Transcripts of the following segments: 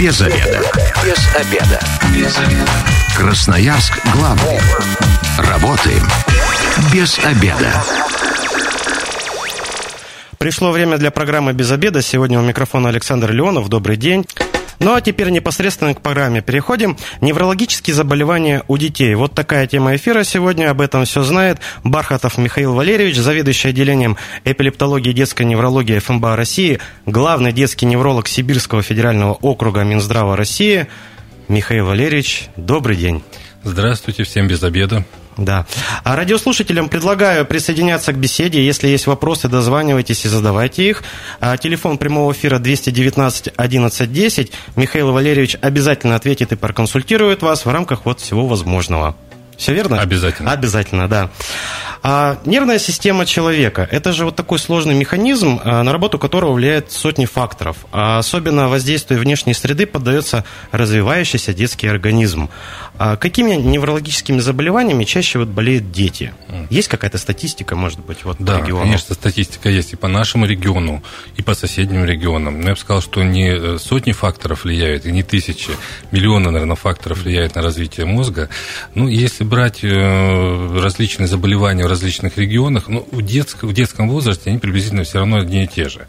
Без обеда. Без обеда. Без обеда. Красноярск главный. Работаем без обеда. Пришло время для программы «Без обеда». Сегодня у микрофона Александр Леонов. Добрый день. Ну а теперь непосредственно к программе переходим. Неврологические заболевания у детей. Вот такая тема эфира сегодня. Об этом все знает Бархатов Михаил Валерьевич, заведующий отделением эпилептологии и детской неврологии ФМБА России, главный детский невролог Сибирского федерального округа Минздрава России. Михаил Валерьевич, добрый день. Здравствуйте, всем без обеда. Да. А радиослушателям предлагаю присоединяться к беседе. Если есть вопросы, дозванивайтесь и задавайте их. А телефон прямого эфира 219 11 10. Михаил Валерьевич обязательно ответит и проконсультирует вас в рамках вот всего возможного. Все верно? Обязательно. Обязательно, да. А нервная система человека – это же вот такой сложный механизм, а, на работу которого влияет сотни факторов. А особенно воздействию внешней среды поддается развивающийся детский организм. А какими неврологическими заболеваниями чаще вот болеют дети? Есть какая-то статистика, может быть, вот да, по региону? конечно, статистика есть и по нашему региону, и по соседним регионам. Но я бы сказал, что не э, сотни факторов влияют, и не тысячи, миллионы, наверное, факторов влияют на развитие мозга. Ну, если брать э, различные заболевания в различных регионах, ну, в, детск, в детском возрасте они приблизительно все равно одни и те же.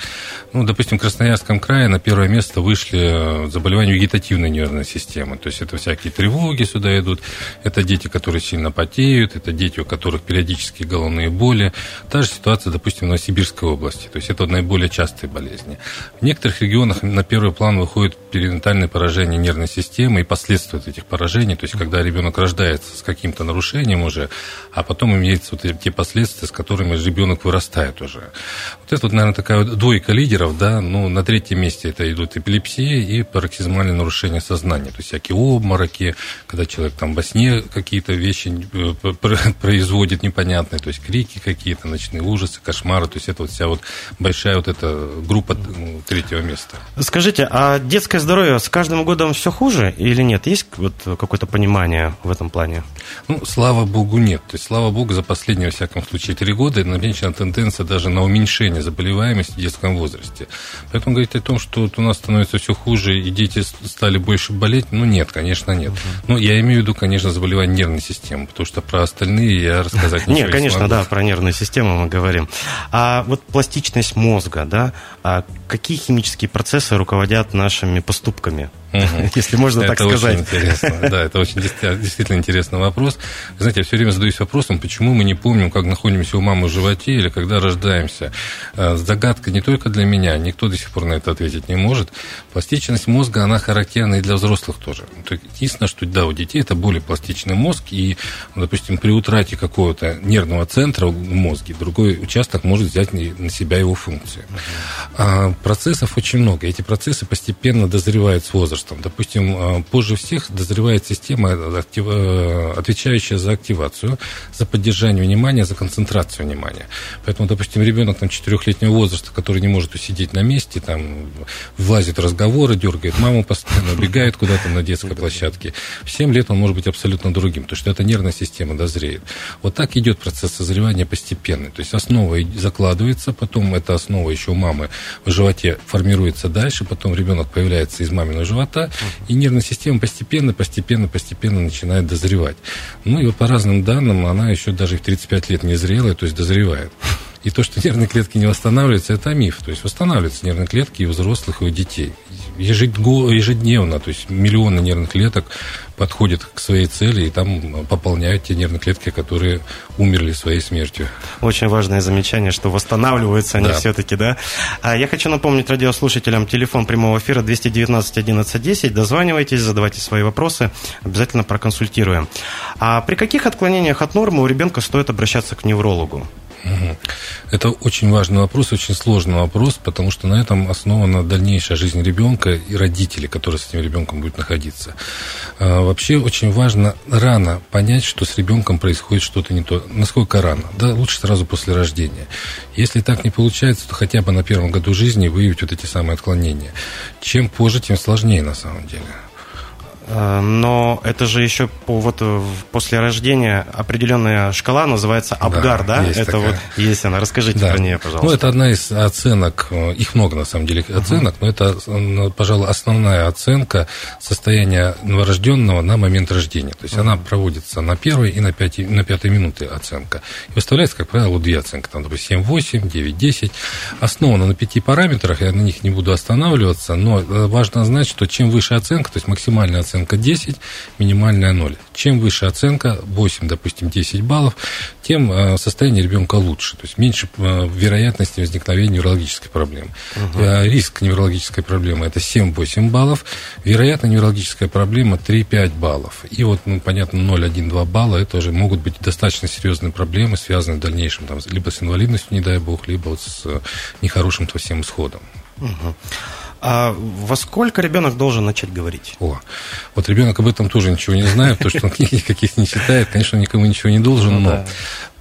Ну, допустим, в Красноярском крае на первое место вышли э, заболевания вегетативной нервной системы. То есть это всякие тревоги сюда идут, это дети, которые сильно потеют, это дети, у которых периодически головные боли. Та же ситуация, допустим, в Новосибирской области. То есть это наиболее частые болезни. В некоторых регионах на первый план выходит перинатальное поражение нервной системы и последствия этих поражений. То есть когда ребенок рождается с каким-то нарушением уже, а потом имеются вот те последствия, с которыми ребенок вырастает уже. Вот это вот, наверное, такая двойка лидеров да, ну, на третьем месте это идут эпилепсия и пароксизмальное нарушение сознания, то есть всякие обмороки, когда человек там во сне какие-то вещи э, производит непонятные, то есть крики какие-то, ночные ужасы, кошмары, то есть это вот вся вот большая вот эта группа ну, третьего места. Скажите, а детское здоровье с каждым годом все хуже или нет? Есть вот какое-то понимание в этом плане? Ну, слава богу, нет. То есть, слава богу, за последние, во всяком случае, три года намечена тенденция даже на уменьшение заболеваемости в детском возрасте. Поэтому говорить о том, что вот у нас становится все хуже и дети стали больше болеть, ну нет, конечно, нет. Ну, я имею в виду, конечно, заболевание нервной системы, потому что про остальные я рассказать ничего Нет, конечно, да, про нервную систему мы говорим. А вот пластичность мозга, да, а какие химические процессы руководят нашими поступками? если можно так сказать. Очень интересно. Да, это очень действительно интересный вопрос. Знаете, я все время задаюсь вопросом, почему мы не помним, как находимся у мамы в животе или когда рождаемся. А, загадка не только для меня, никто до сих пор на это ответить не может. Пластичность мозга, она характерна и для взрослых тоже. Единственное, что да, у детей это более пластичный мозг, и, допустим, при утрате какого-то нервного центра в мозге другой участок может взять на себя его функцию. А процессов очень много. Эти процессы постепенно дозревают с возрастом возрастом. Допустим, э, позже всех дозревает система, э, отвечающая за активацию, за поддержание внимания, за концентрацию внимания. Поэтому, допустим, ребенок там, четырехлетнего возраста, который не может усидеть на месте, там, влазит в разговоры, дергает маму постоянно, убегает куда-то на детской площадке. В 7 лет он может быть абсолютно другим, потому что эта нервная система дозреет. Вот так идет процесс созревания постепенный. То есть основа закладывается, потом эта основа еще у мамы в животе формируется дальше, потом ребенок появляется из маминого живота, живота, и нервная система постепенно, постепенно, постепенно начинает дозревать. Ну и вот по разным данным она еще даже в 35 лет не зрелая, то есть дозревает. И то, что нервные клетки не восстанавливаются, это миф. То есть восстанавливаются нервные клетки и у взрослых, и у детей. Ежедневно, то есть миллионы нервных клеток подходят к своей цели и там пополняют те нервные клетки, которые умерли своей смертью. Очень важное замечание, что восстанавливаются они да. все-таки, да? А я хочу напомнить радиослушателям телефон прямого эфира 219 11 10. Дозванивайтесь, задавайте свои вопросы, обязательно проконсультируем. А при каких отклонениях от нормы у ребенка стоит обращаться к неврологу? Это очень важный вопрос, очень сложный вопрос, потому что на этом основана дальнейшая жизнь ребенка и родителей, которые с этим ребенком будут находиться. А, вообще очень важно рано понять, что с ребенком происходит что-то не то. Насколько рано? Да, лучше сразу после рождения. Если так не получается, то хотя бы на первом году жизни выявить вот эти самые отклонения. Чем позже, тем сложнее на самом деле. Э, но это же еще вот после рождения определенная шкала называется Абгар, да? да? Есть это такая. вот есть она. Расскажите да. про нее, пожалуйста. Ну, это одна из оценок, их много на самом деле оценок, uh-huh. но это, пожалуй, основная оценка состояния новорожденного на момент рождения. То есть uh-huh. она проводится на первой и на пятой, на пятой минуты оценка. И выставляется, как правило, две оценки, там, допустим, 7-8, 9-10. Основана на пяти параметрах, я на них не буду останавливаться, но э, важно знать, что чем выше оценка, то есть максимальная оценка 10, минимальная 0. Чем выше оценка, 8, допустим, 10 баллов, тем э, состояние ребенка лучше, то есть меньше э, вероятности возникновения неврологической проблемы. Угу. Риск неврологической проблемы это 7-8 баллов, вероятно неврологическая проблема 3-5 баллов. И вот, ну, понятно, 0-1-2 балла это уже могут быть достаточно серьезные проблемы, связанные в дальнейшем там, либо с инвалидностью, не дай бог, либо вот с нехорошим совсем исходом. Угу. А во сколько ребенок должен начать говорить? О, вот ребенок об этом тоже ничего не знает, потому что он книг никаких не читает, конечно, никому ничего не должен, ну, но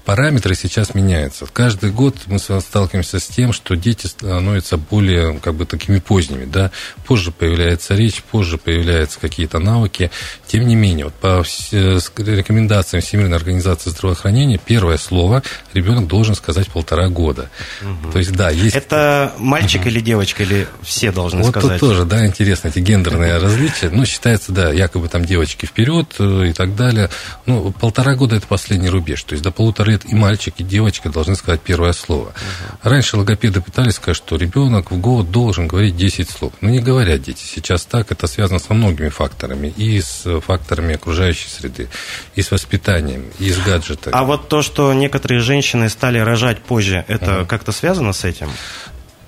параметры сейчас меняются. Каждый год мы сталкиваемся с тем, что дети становятся более как бы такими поздними, да, позже появляется речь, позже появляются какие-то навыки. Тем не менее, вот по рекомендациям Всемирной организации здравоохранения первое слово ребенок должен сказать полтора года. Угу. То есть, да, есть... Это мальчик угу. или девочка, или все должны вот сказать? Вот тоже, да, интересно, эти гендерные различия. Ну, считается, да, якобы там девочки вперед э, и так далее. Ну, полтора года это последний рубеж. То есть до полутора лет и мальчик, и девочка должны сказать первое слово. Угу. Раньше логопеды пытались сказать, что ребенок в год должен говорить 10 слов. Но не говорят дети. Сейчас так. Это связано со многими факторами. И с факторами окружающей среды, и с воспитанием, и с гаджетами. А вот то, что некоторые женщины стали рожать позже, это угу. как-то связано с этим?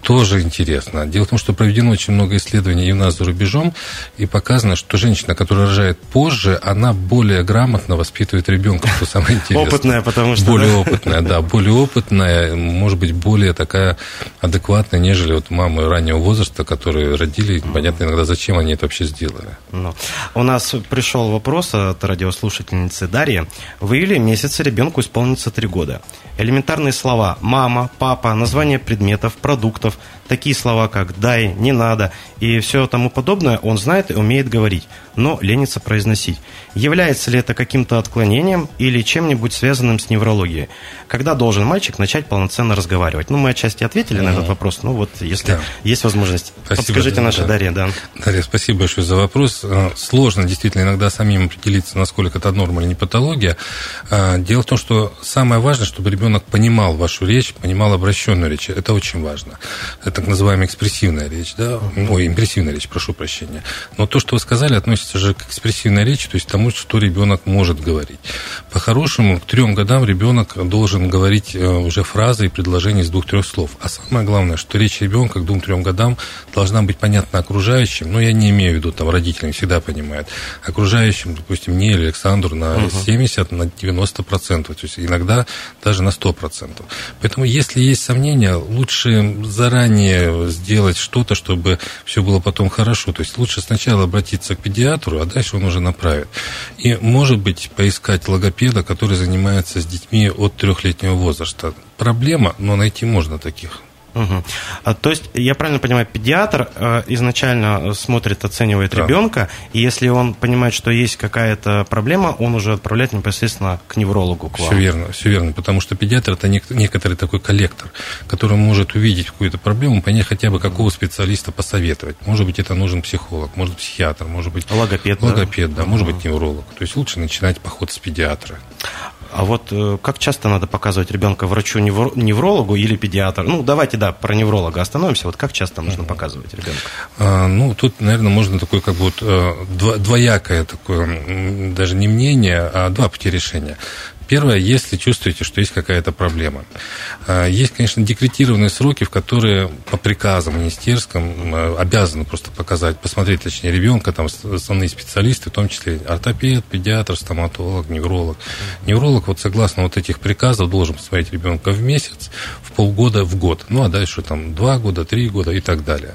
Тоже интересно. Дело в том, что проведено очень много исследований и у нас за рубежом, и показано, что женщина, которая рожает позже, она более грамотно воспитывает ребенка, что самое интересное. Опытная, потому что... Более опытная, да, более опытная, может быть, более такая адекватная, нежели вот мамы раннего возраста, которые родили, понятно иногда, зачем они это вообще сделали. Ну, у нас пришел вопрос от радиослушательницы Дарьи. В июле месяце ребенку исполнится три года. Элементарные слова «мама», «папа», название предметов, продуктов, такие слова, как «дай», «не надо» и все тому подобное он знает и умеет говорить, но ленится произносить. Является ли это каким-то отклонением или чем-нибудь связанным с неврологией? Когда должен мальчик начать полноценно разговаривать? Ну, мы отчасти ответили mm-hmm. на этот вопрос, ну вот если да. есть возможность. Спасибо, Подскажите да, наша да. Дарья, да. Дарья, спасибо большое за вопрос. Э, сложно действительно иногда самим определиться, насколько это норма или не патология. Э, дело в том, что самое важное, чтобы ребенок понимал вашу речь, понимал обращенную речь. Это очень важно. Это так называемая экспрессивная речь, да, ой, импрессивная речь, прошу прощения. Но то, что вы сказали, относится же к экспрессивной речи, то есть тому, что ребенок может говорить. По-хорошему, к трем годам ребенок должен говорить э, уже фразы и предложения из двух-трех слов. А самое главное, что речь ребенка к двум-трем годам должна быть понятна окружающим, но я не имею в виду там родителям, всегда понимают, окружающим, допустим, мне или Александру на угу. 70, на 90 процентов, то есть иногда даже на 100 процентов. Поэтому, если есть сомнения, лучше заранее сделать что-то, чтобы все было потом хорошо. То есть лучше сначала обратиться к педиатру, а дальше он уже направит. И, может быть, поискать логопеда, который занимается с детьми от трехлетнего возраста. Проблема, но найти можно таких. Угу. А, то есть, я правильно понимаю, педиатр э, изначально смотрит, оценивает да. ребенка, и если он понимает, что есть какая-то проблема, он уже отправляет непосредственно к неврологу. К вам. Все верно, все верно, потому что педиатр это некоторый такой коллектор, который может увидеть какую-то проблему, понять хотя бы какого специалиста посоветовать. Может быть, это нужен психолог, может психиатр, может быть логопед, логопед, да, да может быть невролог. То есть лучше начинать поход с педиатра. А вот э, как часто надо показывать ребенка врачу-неврологу или педиатру? Ну, давайте, да, про невролога остановимся. Вот как часто нужно показывать ребенка? А, ну, тут, наверное, можно такое как бы вот э, двоякое такое, даже не мнение, а два пути решения. Первое, если чувствуете, что есть какая-то проблема. А, есть, конечно, декретированные сроки, в которые по приказам министерским а, обязаны просто показать, посмотреть, точнее, ребенка, там основные специалисты, в том числе ортопед, педиатр, стоматолог, невролог. Невролог, вот согласно вот этих приказов, должен посмотреть ребенка в месяц, в полгода в год. Ну, а дальше там два года, три года и так далее.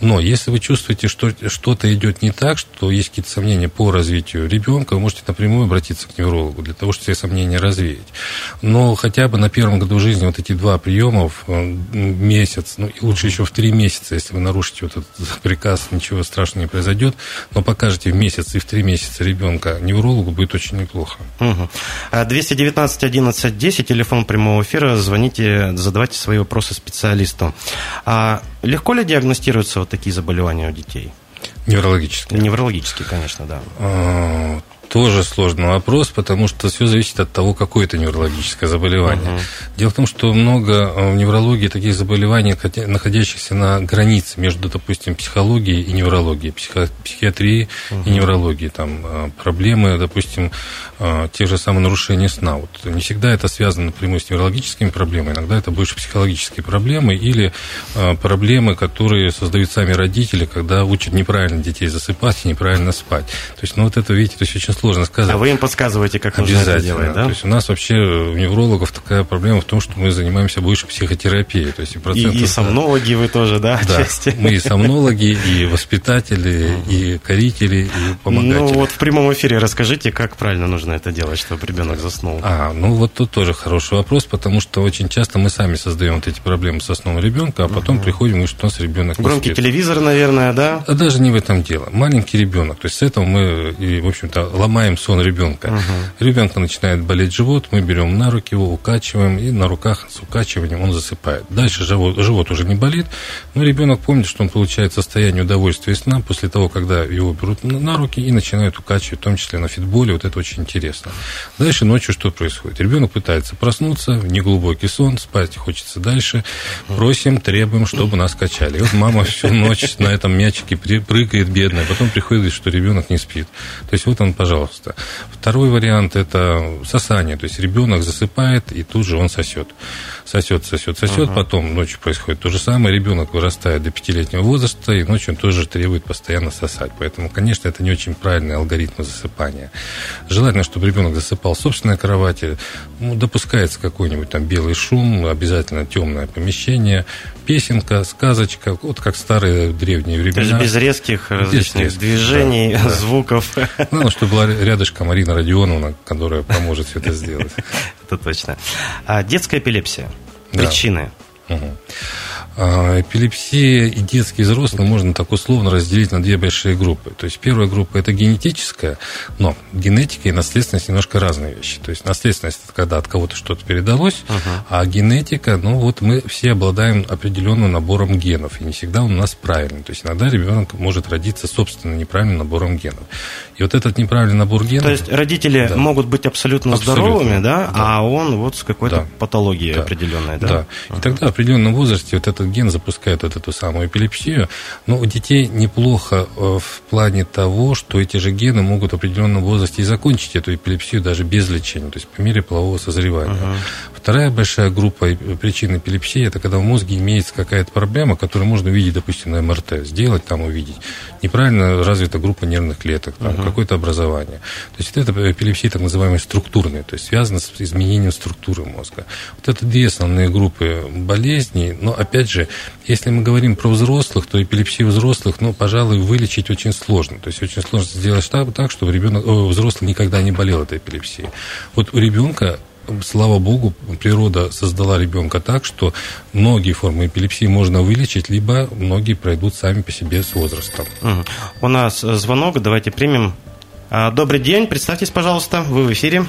Но если вы чувствуете, что что-то идет не так, что есть какие-то сомнения по развитию ребенка, вы можете напрямую обратиться к неврологу для того, чтобы все сомнения развеять. Но хотя бы на первом году жизни вот эти два приема в месяц, ну, и лучше еще в три месяца, если вы нарушите вот этот приказ, ничего страшного не произойдет, но покажете в месяц и в три месяца ребенка неврологу, будет очень неплохо. Угу. 219 11 10, телефон прямого эфира, звоните, задавайте свои вопросы специалисту. А легко ли диагностируются вот такие заболевания у детей? Неврологические. Неврологические, конечно, да. Тоже сложный вопрос, потому что все зависит от того, какое это неврологическое заболевание. Угу. Дело в том, что много э, в неврологии таких заболеваний, находящихся на границе между, допустим, психологией и неврологией, психо психиатрией угу. и неврологией. Там э, проблемы, допустим, э, те же самые нарушения сна. Вот не всегда это связано напрямую с неврологическими проблемами, иногда это больше психологические проблемы или проблемы, которые создают сами родители, когда учат неправильно детей засыпать и неправильно спать. То есть, ну вот это, видите, то есть очень сложно сказать. А вы им подсказываете, как нужно это делать, да? То есть у нас вообще у неврологов такая проблема в том, что мы занимаемся больше психотерапией. То есть и, и сомнологи вы тоже, да, да. Отчасти? Мы и сомнологи, и воспитатели, и корители, и помогатели. Ну вот в прямом эфире расскажите, как правильно нужно это делать, чтобы ребенок заснул. А, ну вот тут тоже хороший вопрос, потому что очень часто мы сами создаем вот эти проблемы со сном ребенка, а потом угу. приходим и что у нас ребенок Громкий спит. телевизор, наверное, да? А даже не в этом дело. Маленький ребенок. То есть с этого мы, и, в общем-то, ломаем сон ребенка. Угу. Ребенка начинает болеть живот, мы берем на руки его, укачиваем, и на руках с укачиванием он засыпает. Дальше живот, живот уже не болит, но ребенок помнит, что он получает состояние удовольствия сна после того, когда его берут на руки и начинают укачивать, в том числе на фитболе. Вот это очень интересно. Дальше ночью что происходит? Ребенок пытается проснуться, неглубокий сон, спать хочется дальше. Просим, требуем, чтобы нас качали. И вот мама всю ночь на этом мячике прыгает бедная, потом приходит, что ребенок не спит. То есть вот он, пожалуйста, пожалуйста. Второй вариант – это сосание. То есть ребенок засыпает, и тут же он сосет. Сосет, сосет, сосет. Ага. Потом ночью происходит то же самое. Ребенок вырастает до пятилетнего возраста, и ночью он тоже требует постоянно сосать. Поэтому, конечно, это не очень правильный алгоритм засыпания. Желательно, чтобы ребенок засыпал в собственной кровати. Ну, допускается какой-нибудь там белый шум, обязательно темное помещение, песенка, сказочка, вот как старые древние времена. То есть без резких различных без резких, движений, да, звуков. Ну, чтобы была рядышком Марина Родионовна, которая поможет все это сделать. Это точно. А детская эпилепсия. Причины. Угу. А, эпилепсия и детский и взрослый можно так условно разделить на две большие группы. То есть первая группа это генетическая, но генетика и наследственность немножко разные вещи. То есть наследственность это когда от кого-то что-то передалось, uh-huh. а генетика, ну вот мы все обладаем определенным набором генов, и не всегда он у нас правильный. То есть иногда ребенок может родиться собственно неправильным набором генов. И вот этот неправильный набор генов... То есть родители да. могут быть абсолютно, абсолютно здоровыми, да, да, а он вот с какой-то да. патологией да. определенной, да? Да. И тогда определенном возрасте вот это этот ген запускает вот эту самую эпилепсию. Но у детей неплохо э, в плане того, что эти же гены могут в определенном возрасте и закончить эту эпилепсию даже без лечения, то есть по мере полового созревания. Uh-huh. Вторая большая группа причин эпилепсии – это когда в мозге имеется какая-то проблема, которую можно увидеть, допустим, на МРТ, сделать там, увидеть. Неправильно развита группа нервных клеток, там, uh-huh. какое-то образование. То есть это эпилепсия так называемая структурная, то есть связана с изменением структуры мозга. Вот это две основные группы болезней, но опять же, если мы говорим про взрослых, то эпилепсию взрослых, ну, пожалуй, вылечить очень сложно. То есть очень сложно сделать так, чтобы ребенок, о, взрослый никогда не болел этой эпилепсией. Вот у ребенка слава богу, природа создала ребенка так, что многие формы эпилепсии можно вылечить, либо многие пройдут сами по себе с возрастом. У нас звонок, давайте примем. А, добрый день, представьтесь, пожалуйста, вы в эфире.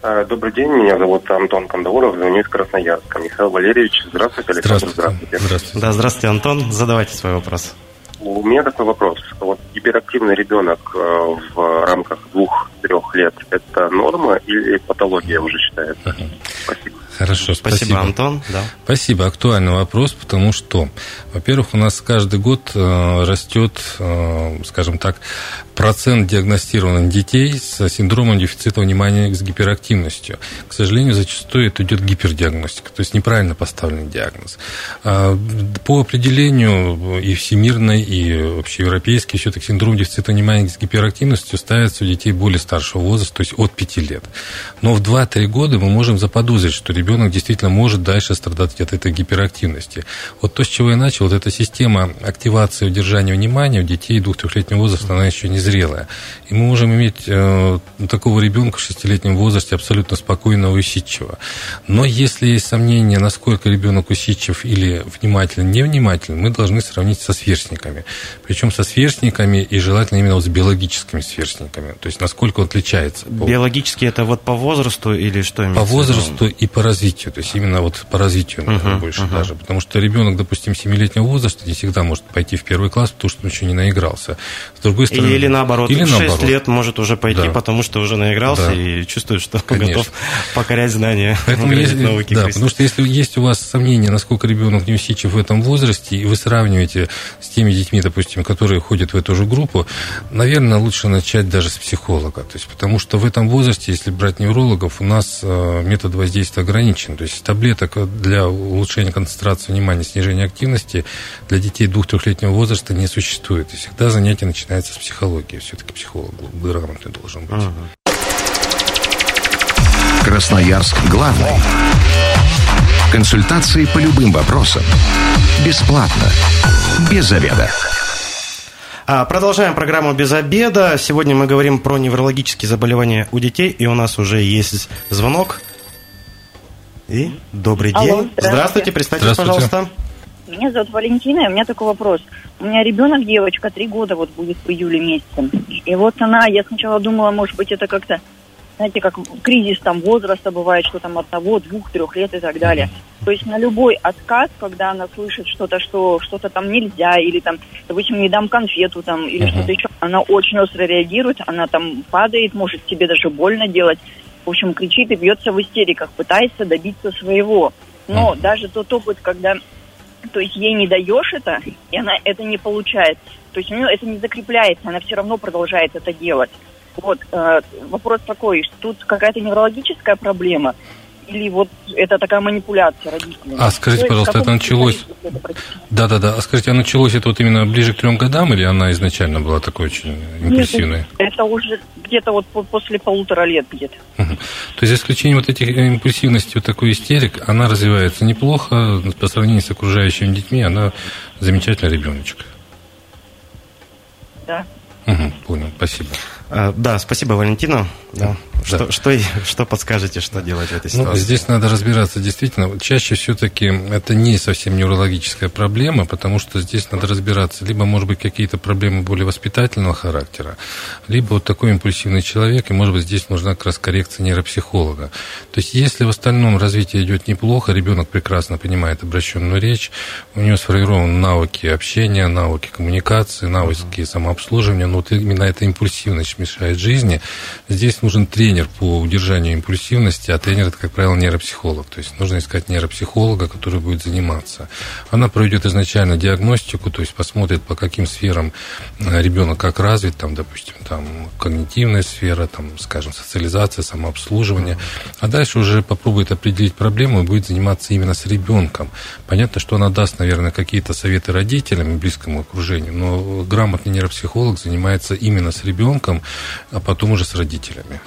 А, добрый день, меня зовут Антон Кандауров, звоню из Красноярска. Михаил Валерьевич, здравствуйте, Александр, здравствуйте. Здравствуйте. Да, здравствуйте, Антон, задавайте свой вопрос. У меня такой вопрос. Вот гиперактивный ребенок э, в рамках двух-трех лет – это норма или патология уже считается? Спасибо. Хорошо, спасибо. Спасибо, Антон. Да. Спасибо. Актуальный вопрос, потому что, во-первых, у нас каждый год э, растет, э, скажем так, процент диагностированных детей с синдромом дефицита внимания с гиперактивностью. К сожалению, зачастую это идет гипердиагностика, то есть неправильно поставленный диагноз. А, по определению и всемирной, и общеевропейский, все-таки синдром дефицита внимания с гиперактивностью ставится у детей более старшего возраста, то есть от 5 лет. Но в 2-3 года мы можем заподозрить, что ребенок ребенок действительно может дальше страдать от этой гиперактивности. Вот то, с чего я начал, вот эта система активации и удержания внимания у детей двух-трехлетнего возраста, она еще не зрелая. И мы можем иметь э, такого ребенка в шестилетнем возрасте абсолютно спокойного и усидчивого. Но если есть сомнения, насколько ребенок усидчив или внимателен, невнимателен, мы должны сравнить со сверстниками. Причем со сверстниками и желательно именно с биологическими сверстниками. То есть насколько он отличается. Биологически это вот по возрасту или что? По возрасту и по развитию. То есть именно вот по развитию uh-huh, больше uh-huh. даже. Потому что ребенок, допустим, 7-летнего возраста не всегда может пойти в первый класс, потому что он еще не наигрался. С другой стороны... Или наоборот, или 6 наоборот. лет может уже пойти, да. потому что уже наигрался да. и чувствует, что Конечно. готов покорять знания. Поэтому есть, да, потому что если есть у вас сомнения, насколько ребенок неусидчив в этом возрасте, и вы сравниваете с теми детьми, допустим, которые ходят в эту же группу, наверное, лучше начать даже с психолога. То есть, потому что в этом возрасте, если брать неврологов, у нас э, метод воздействия ограничен. То есть таблеток для улучшения концентрации внимания, снижения активности для детей двух-трехлетнего возраста не существует. И всегда занятие начинается с психологии. Все-таки психолог грамотный должен быть. Красноярск главный. Консультации по любым вопросам. Бесплатно. Без заведа. А, продолжаем программу «Без обеда». Сегодня мы говорим про неврологические заболевания у детей, и у нас уже есть звонок. И добрый Алло, день. Здравствуйте, здравствуйте представьтесь, здравствуйте. пожалуйста. Меня зовут Валентина, и у меня такой вопрос. У меня ребенок, девочка, три года вот будет в июле месяце. И вот она, я сначала думала, может быть, это как-то знаете, как кризис там возраста бывает, что там одного, двух, трех лет и так далее. То есть на любой отказ, когда она слышит что-то, что что-то там нельзя, или там, допустим, не дам конфету там, или uh-huh. что-то еще, она очень остро реагирует, она там падает, может себе даже больно делать. В общем, кричит и бьется в истериках, пытается добиться своего. Но uh-huh. даже тот опыт, когда то есть ей не даешь это, и она это не получает. То есть у нее это не закрепляется, она все равно продолжает это делать. Вот э, вопрос такой, что тут какая-то неврологическая проблема, или вот это такая манипуляция родителей. А скажите, То пожалуйста, это началось... Да-да-да, а скажите, а началось это вот именно ближе к трем годам, или она изначально была такой очень импульсивной? Нет, это уже где-то вот после полутора лет где-то. Угу. То есть, за исключением вот этих импульсивности, вот такой истерик, она развивается неплохо, по сравнению с окружающими детьми, она замечательный ребеночек. Да. Угу, понял, спасибо. А, да, спасибо, Валентина. Да. Что, да. что, что подскажете, что делать в этой ну, ситуации? Ну, здесь надо разбираться. Действительно, чаще все-таки это не совсем неврологическая проблема, потому что здесь надо разбираться. Либо, может быть, какие-то проблемы более воспитательного характера, либо вот такой импульсивный человек, и, может быть, здесь нужна как раз коррекция нейропсихолога. То есть, если в остальном развитие идет неплохо, ребенок прекрасно понимает обращенную речь, у него сформированы навыки общения, навыки коммуникации, навыки самообслуживания, но вот именно эта импульсивность мешает жизни, здесь нужен тренер по удержанию импульсивности, а тренер это, как правило, нейропсихолог. То есть нужно искать нейропсихолога, который будет заниматься. Она проведет изначально диагностику, то есть посмотрит, по каким сферам э, ребенок как развит, там, допустим, там когнитивная сфера, там, скажем, социализация, самообслуживание. А дальше уже попробует определить проблему и будет заниматься именно с ребенком. Понятно, что она даст, наверное, какие-то советы родителям и близкому окружению, но грамотный нейропсихолог занимается именно с ребенком, а потом уже с родителями.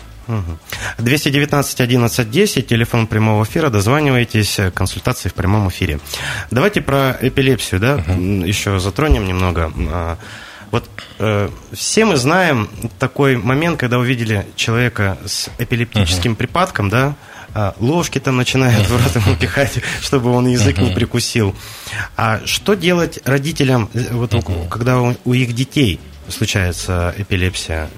219 11 10, телефон прямого эфира, дозванивайтесь, консультации в прямом эфире. Давайте про эпилепсию, да, угу. еще затронем немного. А, вот э, все мы знаем такой момент, когда увидели человека с эпилептическим uh припадком, да, а, ложки там начинают в рот ему пихать, чтобы он язык не прикусил. А что делать родителям, э, вот, когда у, у их детей случается эпилепсия.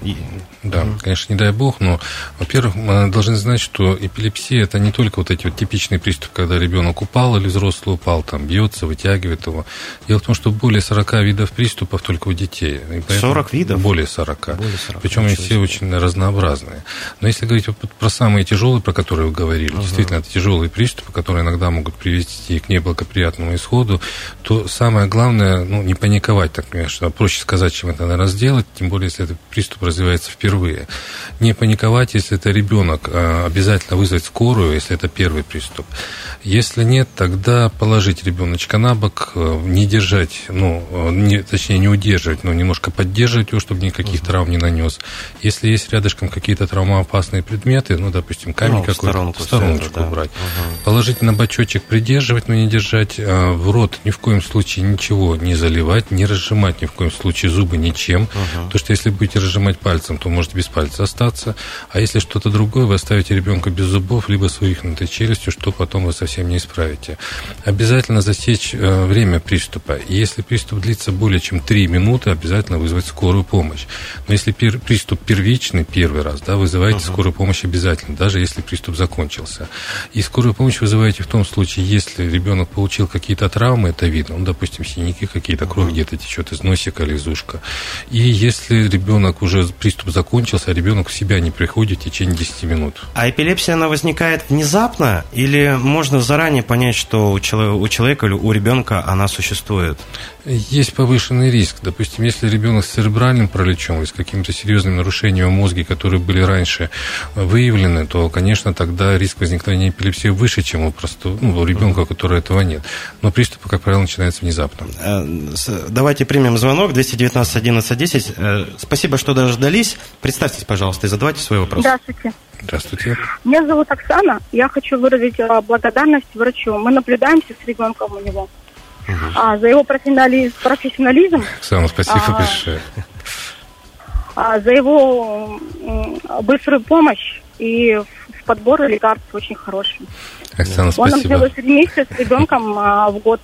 Да, конечно, не дай бог, но, во-первых, мы должны знать, что эпилепсия это не только вот эти вот типичные приступы, когда ребенок упал или взрослый упал, там бьется, вытягивает его. Дело в том, что более 40 видов приступов только у детей. 40 видов? Более 40. Более 40. Причем они все очень разнообразные. Но если говорить про самые тяжелые, про которые вы говорили, uh действительно, это тяжелые приступы, которые иногда могут привести к неблагоприятному исходу, то самое главное, ну, не паниковать, так, конечно, проще сказать, чем это разделать, тем более, если этот приступ развивается впервые. Не паниковать, если это ребенок, а обязательно вызвать скорую, если это первый приступ. Если нет, тогда положить ребеночка на бок, э, не держать, ну, э, не, точнее, не удерживать, но немножко поддерживать его, чтобы никаких угу. травм не нанес. Если есть рядышком какие-то травмоопасные предметы, ну, допустим, камень ну, какой-то, сторонку, стороночку это, да. убрать. Угу. Положить на бочочек, придерживать, но не держать. А в рот ни в коем случае ничего не заливать, не разжимать ни в коем случае зубы ничем. Угу. Потому что если будете разжимать пальцем, то может без пальца остаться. А если что-то другое, вы оставите ребенка без зубов, либо с вывихнутой челюстью, что потом вы совсем не исправите. Обязательно засечь э, время приступа. И если приступ длится более чем 3 минуты, обязательно вызвать скорую помощь. Но если пер, приступ первичный, первый раз, да, вызывайте uh-huh. скорую помощь обязательно, даже если приступ закончился. И скорую помощь вызываете в том случае, если ребенок получил какие-то травмы, это видно, ну, допустим, синяки какие-то, кровь uh-huh. где-то течет из носика или из ушка. И если ребенок уже, приступ закончился, а ребенок в себя не приходит в течение 10 минут. А эпилепсия, она возникает внезапно или можно заранее понять, что у человека, или у ребенка она существует? Есть повышенный риск. Допустим, если ребенок с церебральным параличом или с каким-то серьезным нарушением мозга, которые были раньше выявлены, то, конечно, тогда риск возникновения эпилепсии выше, чем у, простого, ну, у ребенка, у которого этого нет. Но приступы, как правило, начинаются внезапно. Э, давайте примем звонок 219 11 10. Спасибо, что дождались. Представьтесь, пожалуйста, и задавайте свой вопрос. Здравствуйте. Здравствуйте. Меня зовут Оксана. Я хочу выразить э, благодарность врачу. Мы наблюдаемся с ребенком у него. Угу. А, за его профессионализм. профессионализм Оксана, спасибо а, большое. А, за его быструю помощь и в подбор лекарств очень хороший. Оксана, спасибо. Он нам сделал вместе с ребенком а, в год.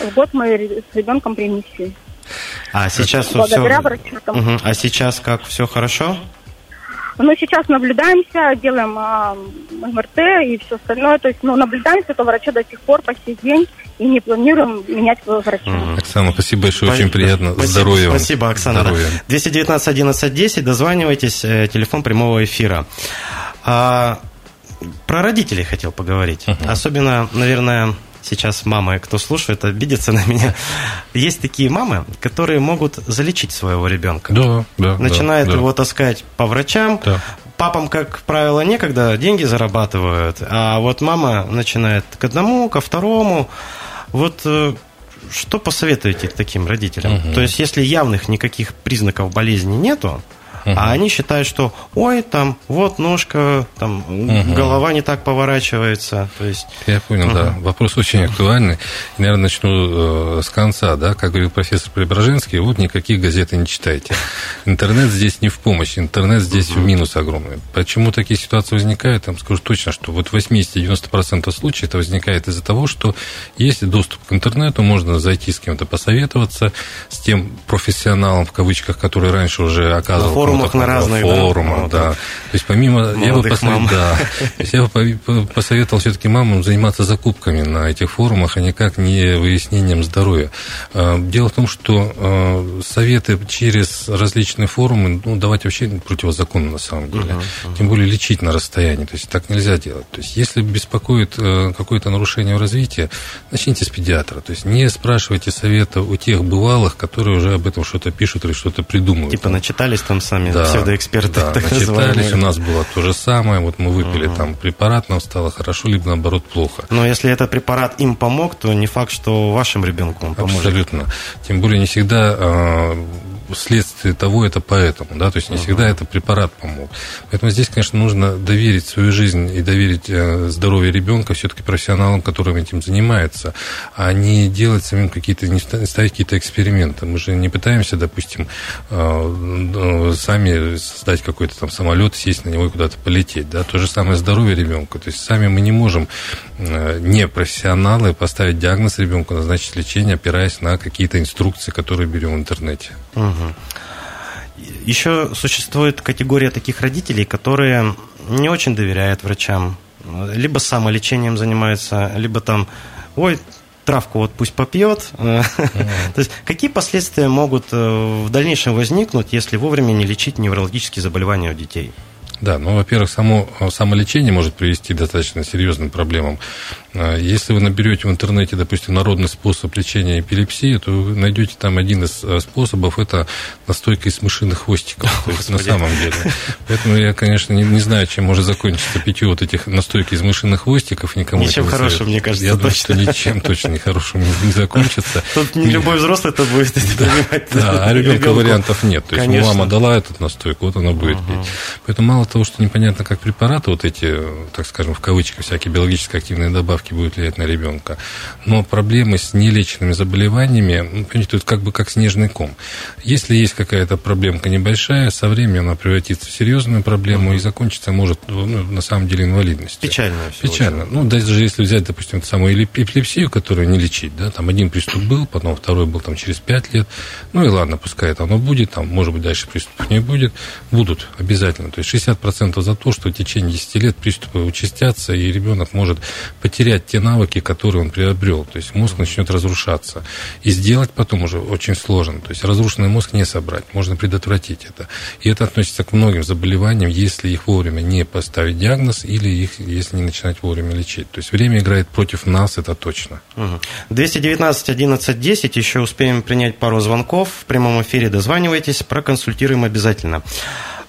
В год мы с ребенком при. А сейчас Благодаря все... врачу. Угу. А сейчас как, все хорошо? Но сейчас наблюдаемся, делаем а, МРТ и все остальное. То есть, ну, наблюдаемся это врача до сих пор, по сей день, и не планируем менять своего врача. Mm. Оксана, спасибо большое, очень приятно. Спасибо, Здоровья вам. Спасибо, Оксана. Здоровья. 219 11 10, дозванивайтесь, э, телефон прямого эфира. А, про родителей хотел поговорить. Uh-huh. Особенно, наверное, сейчас мамы, кто слушает, обидятся на меня. Есть такие мамы, которые могут залечить своего ребенка. Да, да. Начинают да, его таскать по врачам. Да. Папам, как правило, некогда, деньги зарабатывают. А вот мама начинает к одному, ко второму. Вот э, что посоветуете таким родителям? Угу. То есть, если явных никаких признаков болезни нету, Uh-huh. А они считают, что ой, там вот ножка, там uh-huh. голова не так поворачивается. То есть... Я понял, uh-huh. да. Вопрос очень актуальный. Наверное, начну э, с конца, да. Как говорил профессор Преображенский, вот никаких газет не читайте. Интернет здесь не в помощь, интернет здесь uh-huh. в минус огромный. Почему такие ситуации возникают? Я вам скажу точно, что вот 80-90% случаев это возникает из-за того, что есть доступ к интернету, можно зайти с кем-то посоветоваться, с тем профессионалом, в кавычках, который раньше уже оказывал форумах на разных, форумах, да. да. То есть помимо, я бы, посовет, да, я бы посоветовал все-таки мамам заниматься закупками на этих форумах, а никак не выяснением здоровья. А, дело в том, что а, советы через различные форумы, ну, давать вообще противозаконно на самом деле. Uh-huh, uh-huh. Тем более лечить на расстоянии. То есть так нельзя делать. То есть если беспокоит э, какое-то нарушение в развитии, начните с педиатра. То есть не спрашивайте совета у тех бывалых, которые уже об этом что-то пишут или что-то придумывают. Типа начитались там сами сами да, псевдоэксперты. Да, так начитались, у нас было то же самое, вот мы выпили угу. там препарат, нам стало хорошо, либо наоборот плохо. Но если этот препарат им помог, то не факт, что вашим ребенку он поможет. Абсолютно. Тем более не всегда а, следствие того это поэтому, да, то есть не всегда это препарат помог. Поэтому здесь, конечно, нужно доверить свою жизнь и доверить э, здоровье ребенка все-таки профессионалам, которые этим занимаются, а не делать самим какие-то, не ставить какие-то эксперименты. Мы же не пытаемся, допустим, э, сами создать какой-то там самолет, сесть на него и куда-то полететь, да, то же самое здоровье ребенка. То есть сами мы не можем э, не профессионалы поставить диагноз ребенку, назначить лечение, опираясь на какие-то инструкции, которые берем в интернете. Угу. Еще существует категория таких родителей, которые не очень доверяют врачам. Либо самолечением занимаются, либо там, ой, травку вот пусть попьет. То есть какие последствия могут э, в дальнейшем возникнуть, если вовремя не лечить неврологические заболевания у детей? Да, ну, во-первых, само самолечение может привести к достаточно серьезным проблемам. А, если вы наберете в интернете, допустим, народный способ лечения эпилепсии, то вы найдете там один из э, способов, это настойка из мышиных хвостиков. То есть, на самом деле. Поэтому я, конечно, не, не знаю, чем может закончиться питье вот этих настойки из мышиных хвостиков. Никому ничем хорошим, мне кажется, Я точно. думаю, что ничем точно не хорошим не закончится. Тут не любой взрослый это будет принимать. Да, а ребенка вариантов нет. То есть мама дала этот настойку, вот она будет пить. Поэтому мало того, что непонятно, как препараты вот эти, так скажем, в кавычках, всякие биологически активные добавки будут влиять на ребенка, но проблемы с нелеченными заболеваниями, ну, понимаете, тут как бы как снежный ком. Если есть какая-то проблемка небольшая, со временем она превратится в серьезную проблему и закончится может ну, на самом деле инвалидностью. Печально. Печально. Ну, даже если взять, допустим, самую эпилепсию, которую не лечить, да, там один приступ был, потом второй был там через пять лет, ну и ладно, пускай это оно будет, там, может быть, дальше приступов не будет, будут обязательно. То есть 60% за то, что в течение 10 лет приступы участятся, и ребенок может потерять те навыки, которые он приобрел. То есть мозг начнет разрушаться. И сделать потом уже очень сложно. То есть разрушенный мозг не собрать, можно предотвратить это. И это относится к многим заболеваниям, если их вовремя не поставить диагноз или их, если не начинать вовремя лечить. То есть время играет против нас, это точно. 219 11 10, еще успеем принять пару звонков. В прямом эфире дозванивайтесь, проконсультируем обязательно.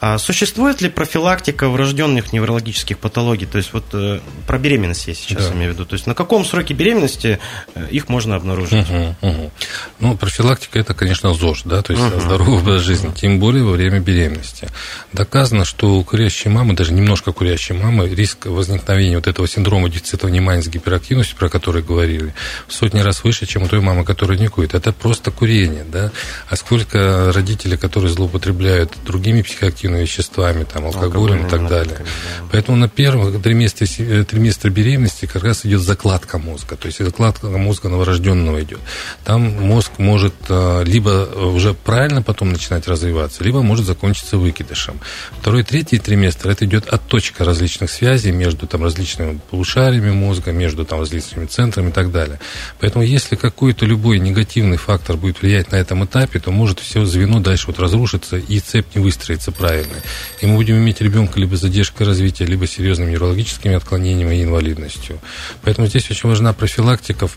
А существует ли профилактика врожденных неврологических патологий? То есть вот э, про беременность я сейчас да. имею в виду. То есть на каком сроке беременности э, их можно обнаружить? Угу, угу. Ну, профилактика это, конечно, ЗОЖ, да, то есть угу. здоровый образ жизни, тем более во время беременности. Доказано, что у курящей мамы, даже немножко курящей мамы, риск возникновения вот этого синдрома дефицита внимания с гиперактивностью, про который говорили, в сотни раз выше, чем у той мамы, которая не курит. Это просто курение, да. А сколько родителей, которые злоупотребляют другими психоактивными веществами, там, алкоголем и так далее. Да. Поэтому на первом триместре, триместре беременности как раз идет закладка мозга, то есть закладка мозга новорожденного идет. Там мозг может либо уже правильно потом начинать развиваться, либо может закончиться выкидышем. Второй, третий триместр это идет отточка различных связей между там, различными полушариями мозга, между там, различными центрами и так далее. Поэтому если какой-то любой негативный фактор будет влиять на этом этапе, то может все звено дальше вот разрушиться и цепь не выстроится правильно правильной. И мы будем иметь ребенка либо задержкой развития, либо серьезными неврологическими отклонениями и инвалидностью. Поэтому здесь очень важна профилактика.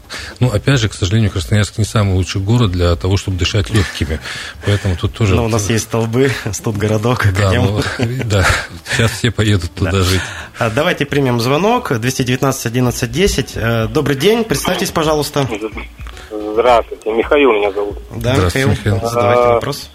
Ну, опять же, к сожалению, Красноярск не самый лучший город для того, чтобы дышать легкими. Поэтому тут тоже... Но у нас есть столбы, студгородок, да, ну, да, сейчас все поедут туда да. жить. А, давайте примем звонок. 219 11 10. Добрый день, представьтесь, пожалуйста. Здравствуйте, Михаил меня зовут. Да, Михаил, Михаил. задавайте вопрос.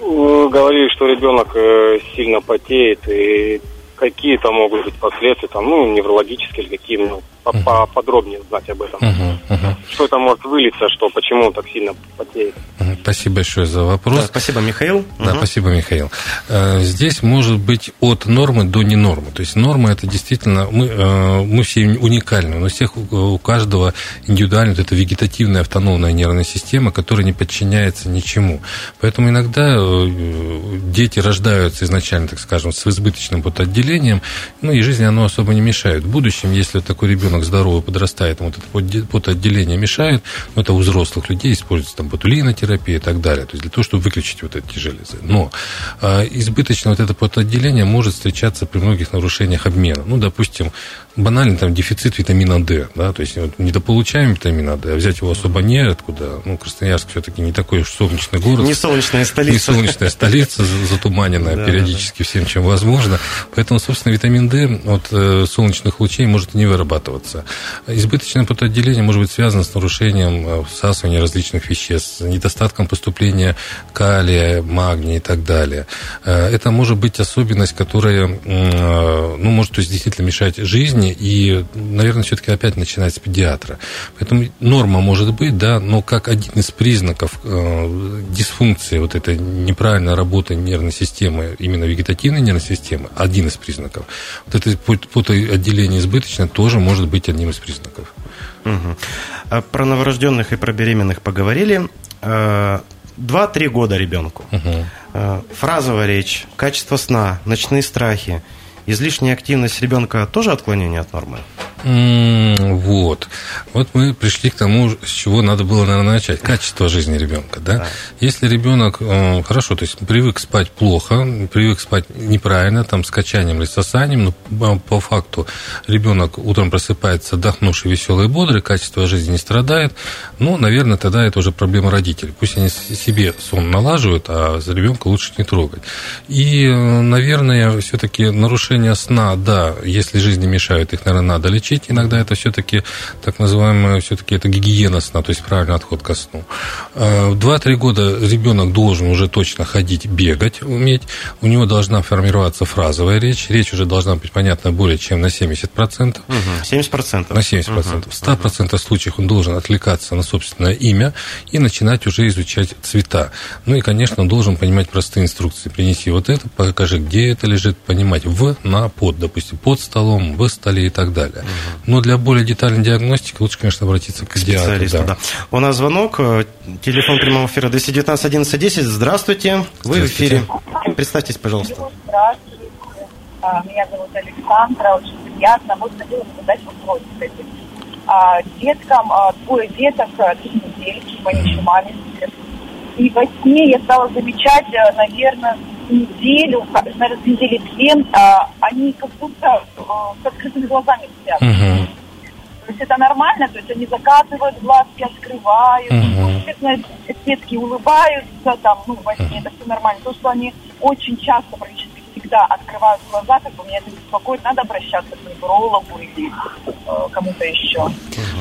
Говорили, что ребенок э, сильно потеет, и какие то могут быть последствия, там, ну, неврологические или какие, ну, uh-huh. поподробнее знать об этом. Uh-huh. Uh-huh. Что это может вылиться, что почему он так сильно потеет. Uh-huh. Спасибо большое за вопрос. Да, спасибо, Михаил. Да, спасибо, Михаил. Э, здесь может быть от нормы до не нормы. То есть норма это действительно, мы, э, мы все уникальны, у всех, у каждого индивидуально вот эта вегетативная автономная нервная система, которая не подчиняется ничему. Поэтому иногда э, дети рождаются изначально, так скажем, с избыточным потоотделением, ну и жизни оно особо не мешает. В будущем, если такой ребенок ребенок здоровый подрастает, вот это потоотделение мешает, но это у взрослых людей используется там ботулинотерапия и так далее, то есть для того, чтобы выключить вот эти железы. Но э, избыточно вот это потоотделение может встречаться при многих нарушениях обмена. Ну, допустим, банальный там дефицит витамина D, да, то есть вот, недополучаем витамина D, а взять его особо неоткуда. Ну, Красноярск все-таки не такой уж солнечный город. Не солнечная столица. Не солнечная столица, затуманенная периодически всем, чем возможно. Поэтому, собственно, витамин D от э, солнечных лучей может не вырабатываться. Избыточное потоотделение может быть связано с нарушением э, всасывания различных веществ, с недостатком поступления калия, магния и так далее. Э, это может быть особенность, которая, ну, может, то есть действительно мешать жизни, и, наверное, все-таки опять начинать с педиатра. Поэтому норма может быть, да, но как один из признаков э, дисфункции вот этой неправильной работы нервной системы, именно вегетативной нервной системы, один из признаков. Вот это потоотделение избыточное тоже может быть одним из признаков. Угу. Про новорожденных и про беременных поговорили. Э, два-три года ребенку. Угу. Фразовая речь, качество сна, ночные страхи – излишняя активность ребенка тоже отклонение от нормы? Вот. Вот мы пришли к тому, с чего надо было, наверное, начать. Качество жизни ребенка, да? да. Если ребенок, э, хорошо, то есть привык спать плохо, привык спать неправильно, там, с качанием или сосанием, но по факту ребенок утром просыпается отдохнувший, веселый и бодрый, качество жизни не страдает, ну, наверное, тогда это уже проблема родителей. Пусть они себе сон налаживают, а за ребенка лучше не трогать. И, э, наверное, все-таки нарушение сна, да, если жизни мешают, их, наверное, надо лечить. Иногда это все-таки так называемая, все-таки это гигиена сна, то есть правильный отход ко сну. А, в 2-3 года ребенок должен уже точно ходить, бегать, уметь. У него должна формироваться фразовая речь. Речь уже должна быть понятна более чем на 70%. Угу, 70%? На 70%. Угу, в 100% угу. случаев он должен отвлекаться на собственное имя и начинать уже изучать цвета. Ну и, конечно, он должен понимать простые инструкции. Принеси вот это, покажи, где это лежит, понимать в, на, под, допустим, под столом, в столе и так далее. Но для более детальной диагностики лучше, конечно, обратиться к, специалисту. Да. Да. У нас звонок, э, телефон прямого эфира 219 11 10. Здравствуйте, вы в эфире. Представьтесь, пожалуйста. Здравствуйте, а, меня зовут Александра, очень приятно. Вот хотела задать вопрос. А, деткам, а, двое деток, три недели, они еще маленькие. И во сне я стала замечать, э, наверное, неделю, наверное, недели две, они как будто э, с открытыми глазами спят. Угу. То есть это нормально, то есть они закатывают глазки, открывают, угу. детки улыбаются, там, ну, во сне это все нормально. То, что они очень часто практически всегда открывают глаза, как бы меня это беспокоит, надо обращаться к неврологу или э, кому-то еще.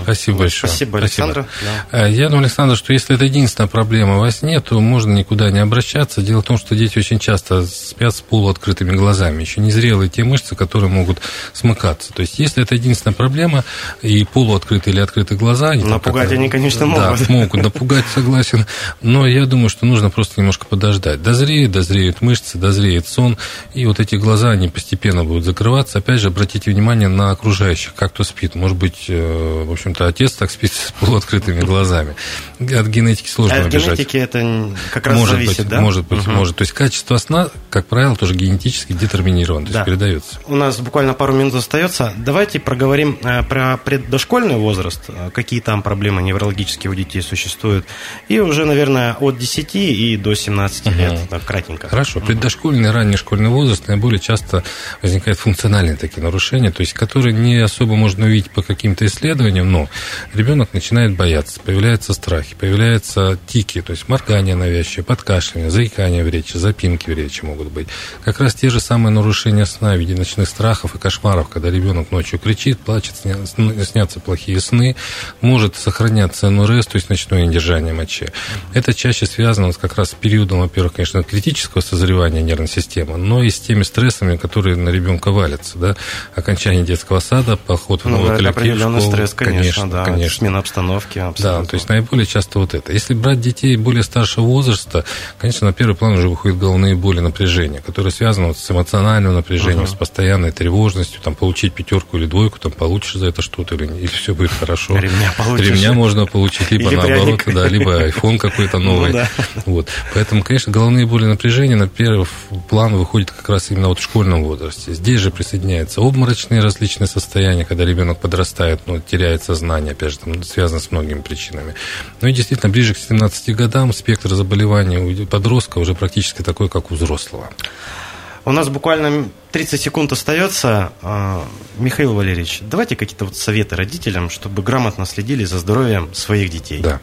Спасибо большое. Спасибо, Александр. Спасибо. Да. Э, я думаю, Александр, что если это единственная проблема во сне, то можно никуда не обращаться. Дело в том, что дети очень часто спят с полуоткрытыми глазами. Еще не зрелые те мышцы, которые могут смыкаться. То есть, если это единственная проблема, и полуоткрытые или открытые глаза... Напугать они, конечно, могут. Да, могут напугать, согласен. Но я думаю, что нужно просто немножко подождать. Дозреет, дозреют мышцы, дозреет сон, и вот эти глаза, они постепенно будут закрываться. Опять же, обратите внимание на окружающих, как кто спит. Может быть, э, в общем-то, отец так спит с полуоткрытыми глазами. От генетики сложно а убежать. От генетики это как раз может зависит, быть, да? Может быть, угу. может. То есть качество сна, как правило, тоже генетически детерминировано, то есть да. передается. У нас буквально пару минут остается. Давайте проговорим э, про преддошкольный возраст, э, какие там проблемы неврологические у детей существуют. И уже, наверное, от 10 и до 17 угу. лет, так, кратенько. Хорошо. Преддошкольный, ранний школьный возраст возраст наиболее часто возникают функциональные такие нарушения, то есть которые не особо можно увидеть по каким-то исследованиям, но ребенок начинает бояться, появляются страхи, появляются тики, то есть моргание навязчивое, подкашливание, заикание в речи, запинки в речи могут быть. Как раз те же самые нарушения сна в виде ночных страхов и кошмаров, когда ребенок ночью кричит, плачет, снятся плохие сны, может сохраняться НРС, то есть ночное недержание мочи. Это чаще связано как раз с периодом, во-первых, конечно, критического созревания нервной системы, но и с теми стрессами, которые на ребенка валятся, да, окончание детского сада, поход в ну, новый коллектив, определенный школу, стресс, конечно, конечно, да, конечно. смена обстановки, абсолютно. Да, то есть наиболее часто вот это. Если брать детей более старшего возраста, конечно, на первый план уже выходят головные боли, напряжения, которые связаны вот с эмоциональным напряжением, uh-huh. с постоянной тревожностью, там получить пятерку или двойку, там получишь за это что-то или, или все будет хорошо. Ремня получишь. Ремня можно получить, либо или наоборот, да, либо iPhone какой-то ну новый. Ну, да. Вот. Поэтому, конечно, головные боли, напряжения на первый план выходит как раз именно вот в школьном возрасте. Здесь же присоединяются обморочные различные состояния, когда ребенок подрастает, но теряет сознание, опять же, там связано с многими причинами. Ну и действительно, ближе к 17 годам спектр заболеваний у подростка уже практически такой, как у взрослого. У нас буквально 30 секунд остается. А, Михаил Валерьевич, давайте какие-то вот советы родителям, чтобы грамотно следили за здоровьем своих детей. Да.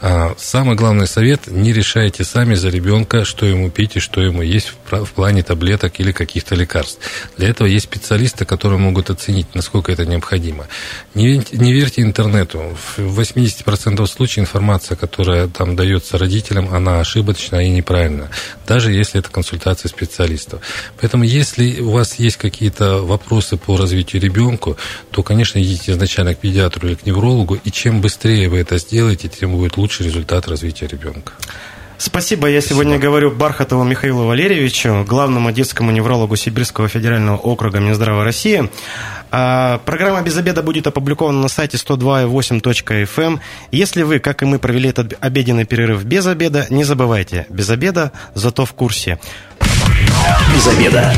А, самый главный совет – не решайте сами за ребенка, что ему пить и что ему есть в плане таблеток или каких-то лекарств. Для этого есть специалисты, которые могут оценить, насколько это необходимо. Не, не верьте интернету. В 80% случаев информация, которая там дается родителям, она ошибочна и неправильна, даже если это консультация специалистов. Поэтому если у вас есть какие-то вопросы по развитию ребенка, то, конечно, идите изначально к педиатру или к неврологу, и чем быстрее вы это сделаете, тем будет лучший результат развития ребенка. Спасибо. Я Спасибо. сегодня говорю Бархатову Михаилу Валерьевичу, главному детскому неврологу Сибирского федерального округа Минздрава России. А, программа «Без обеда» будет опубликована на сайте 102.8.fm. Эм. Если вы, как и мы, провели этот обеденный перерыв без обеда, не забывайте, без обеда, зато в курсе. Без обеда.